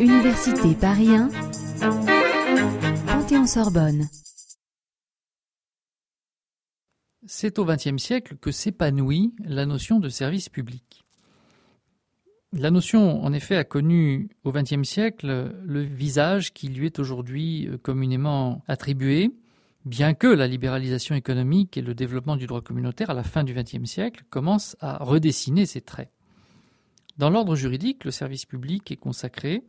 Université Paris 1, Panthéon-Sorbonne. C'est au XXe siècle que s'épanouit la notion de service public. La notion, en effet, a connu au XXe siècle le visage qui lui est aujourd'hui communément attribué, bien que la libéralisation économique et le développement du droit communautaire à la fin du XXe siècle commencent à redessiner ces traits. Dans l'ordre juridique, le service public est consacré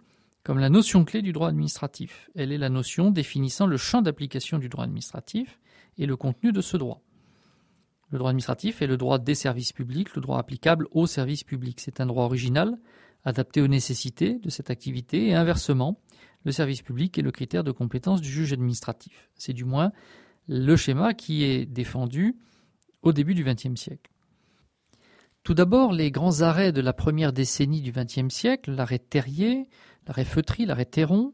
comme la notion clé du droit administratif. Elle est la notion définissant le champ d'application du droit administratif et le contenu de ce droit. Le droit administratif est le droit des services publics, le droit applicable aux services publics. C'est un droit original, adapté aux nécessités de cette activité, et inversement, le service public est le critère de compétence du juge administratif. C'est du moins le schéma qui est défendu au début du XXe siècle. Tout d'abord, les grands arrêts de la première décennie du XXe siècle, l'arrêt Terrier, l'arrêt Feutry, l'arrêt Théron,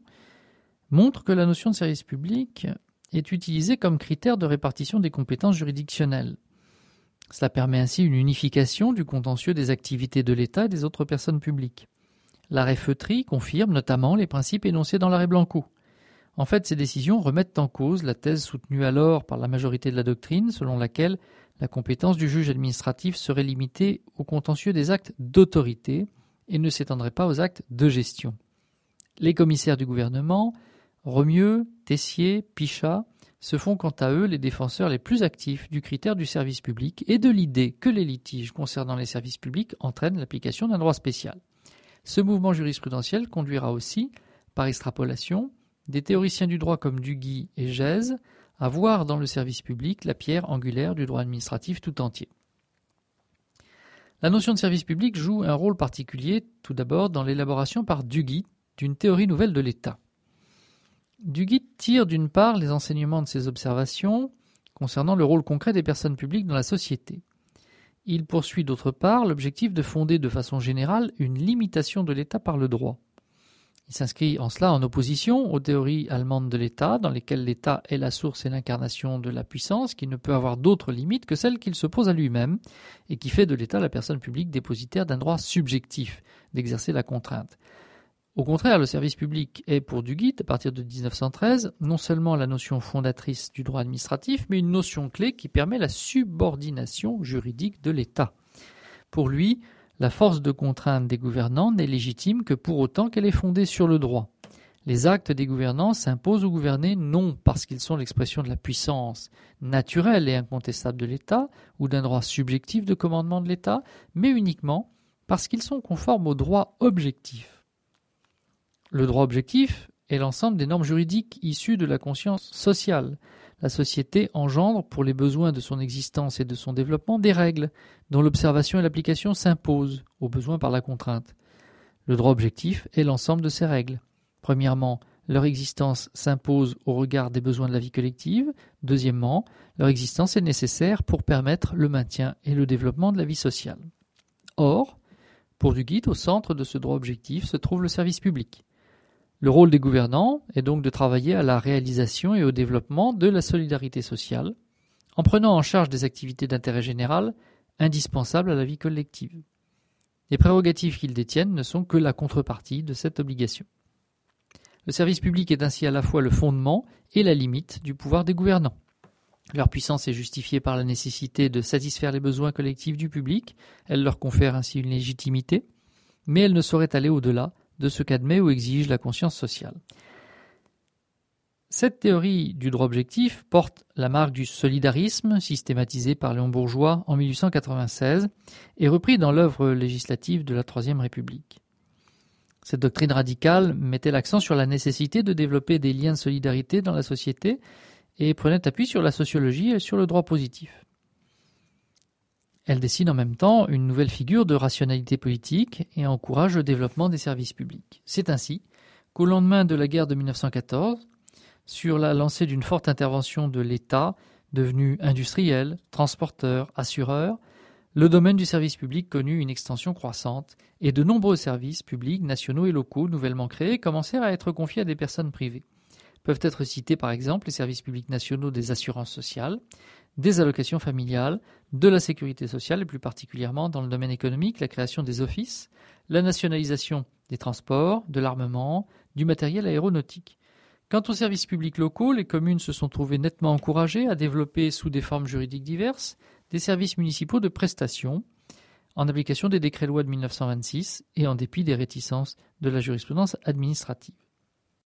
montrent que la notion de service public est utilisée comme critère de répartition des compétences juridictionnelles. Cela permet ainsi une unification du contentieux des activités de l'État et des autres personnes publiques. L'arrêt Feutry confirme notamment les principes énoncés dans l'arrêt Blanco. En fait, ces décisions remettent en cause la thèse soutenue alors par la majorité de la doctrine, selon laquelle la compétence du juge administratif serait limitée au contentieux des actes d'autorité et ne s'étendrait pas aux actes de gestion. Les commissaires du gouvernement, Romieux, Tessier, Pichat, se font quant à eux les défenseurs les plus actifs du critère du service public et de l'idée que les litiges concernant les services publics entraînent l'application d'un droit spécial. Ce mouvement jurisprudentiel conduira aussi, par extrapolation, des théoriciens du droit comme Duguy et Gèze à voir dans le service public la pierre angulaire du droit administratif tout entier. La notion de service public joue un rôle particulier tout d'abord dans l'élaboration par Duguy d'une théorie nouvelle de l'État. Duguy tire d'une part les enseignements de ses observations concernant le rôle concret des personnes publiques dans la société. Il poursuit d'autre part l'objectif de fonder de façon générale une limitation de l'État par le droit. Il s'inscrit en cela en opposition aux théories allemandes de l'État, dans lesquelles l'État est la source et l'incarnation de la puissance, qui ne peut avoir d'autre limite que celle qu'il se pose à lui-même, et qui fait de l'État la personne publique dépositaire d'un droit subjectif d'exercer la contrainte. Au contraire, le service public est pour Duguit, à partir de 1913, non seulement la notion fondatrice du droit administratif, mais une notion clé qui permet la subordination juridique de l'État. Pour lui, la force de contrainte des gouvernants n'est légitime que pour autant qu'elle est fondée sur le droit. Les actes des gouvernants s'imposent aux gouvernés non parce qu'ils sont l'expression de la puissance naturelle et incontestable de l'État ou d'un droit subjectif de commandement de l'État, mais uniquement parce qu'ils sont conformes au droit objectif. Le droit objectif est l'ensemble des normes juridiques issues de la conscience sociale. La société engendre, pour les besoins de son existence et de son développement, des règles, dont l'observation et l'application s'imposent, au besoin par la contrainte. Le droit objectif est l'ensemble de ces règles. Premièrement, leur existence s'impose au regard des besoins de la vie collective. Deuxièmement, leur existence est nécessaire pour permettre le maintien et le développement de la vie sociale. Or, pour du guide, au centre de ce droit objectif se trouve le service public. Le rôle des gouvernants est donc de travailler à la réalisation et au développement de la solidarité sociale, en prenant en charge des activités d'intérêt général indispensables à la vie collective. Les prérogatives qu'ils détiennent ne sont que la contrepartie de cette obligation. Le service public est ainsi à la fois le fondement et la limite du pouvoir des gouvernants. Leur puissance est justifiée par la nécessité de satisfaire les besoins collectifs du public, elle leur confère ainsi une légitimité, mais elle ne saurait aller au-delà de ce qu'admet ou exige la conscience sociale. Cette théorie du droit objectif porte la marque du solidarisme systématisé par Léon Bourgeois en 1896 et repris dans l'œuvre législative de la Troisième République. Cette doctrine radicale mettait l'accent sur la nécessité de développer des liens de solidarité dans la société et prenait appui sur la sociologie et sur le droit positif. Elle dessine en même temps une nouvelle figure de rationalité politique et encourage le développement des services publics. C'est ainsi qu'au lendemain de la guerre de 1914, sur la lancée d'une forte intervention de l'État, devenu industriel, transporteur, assureur, le domaine du service public connut une extension croissante et de nombreux services publics nationaux et locaux nouvellement créés commencèrent à être confiés à des personnes privées. Peuvent être cités par exemple les services publics nationaux des assurances sociales, des allocations familiales, de la sécurité sociale et plus particulièrement dans le domaine économique, la création des offices, la nationalisation des transports, de l'armement, du matériel aéronautique. Quant aux services publics locaux, les communes se sont trouvées nettement encouragées à développer sous des formes juridiques diverses des services municipaux de prestation, en application des décrets lois de 1926 et en dépit des réticences de la jurisprudence administrative.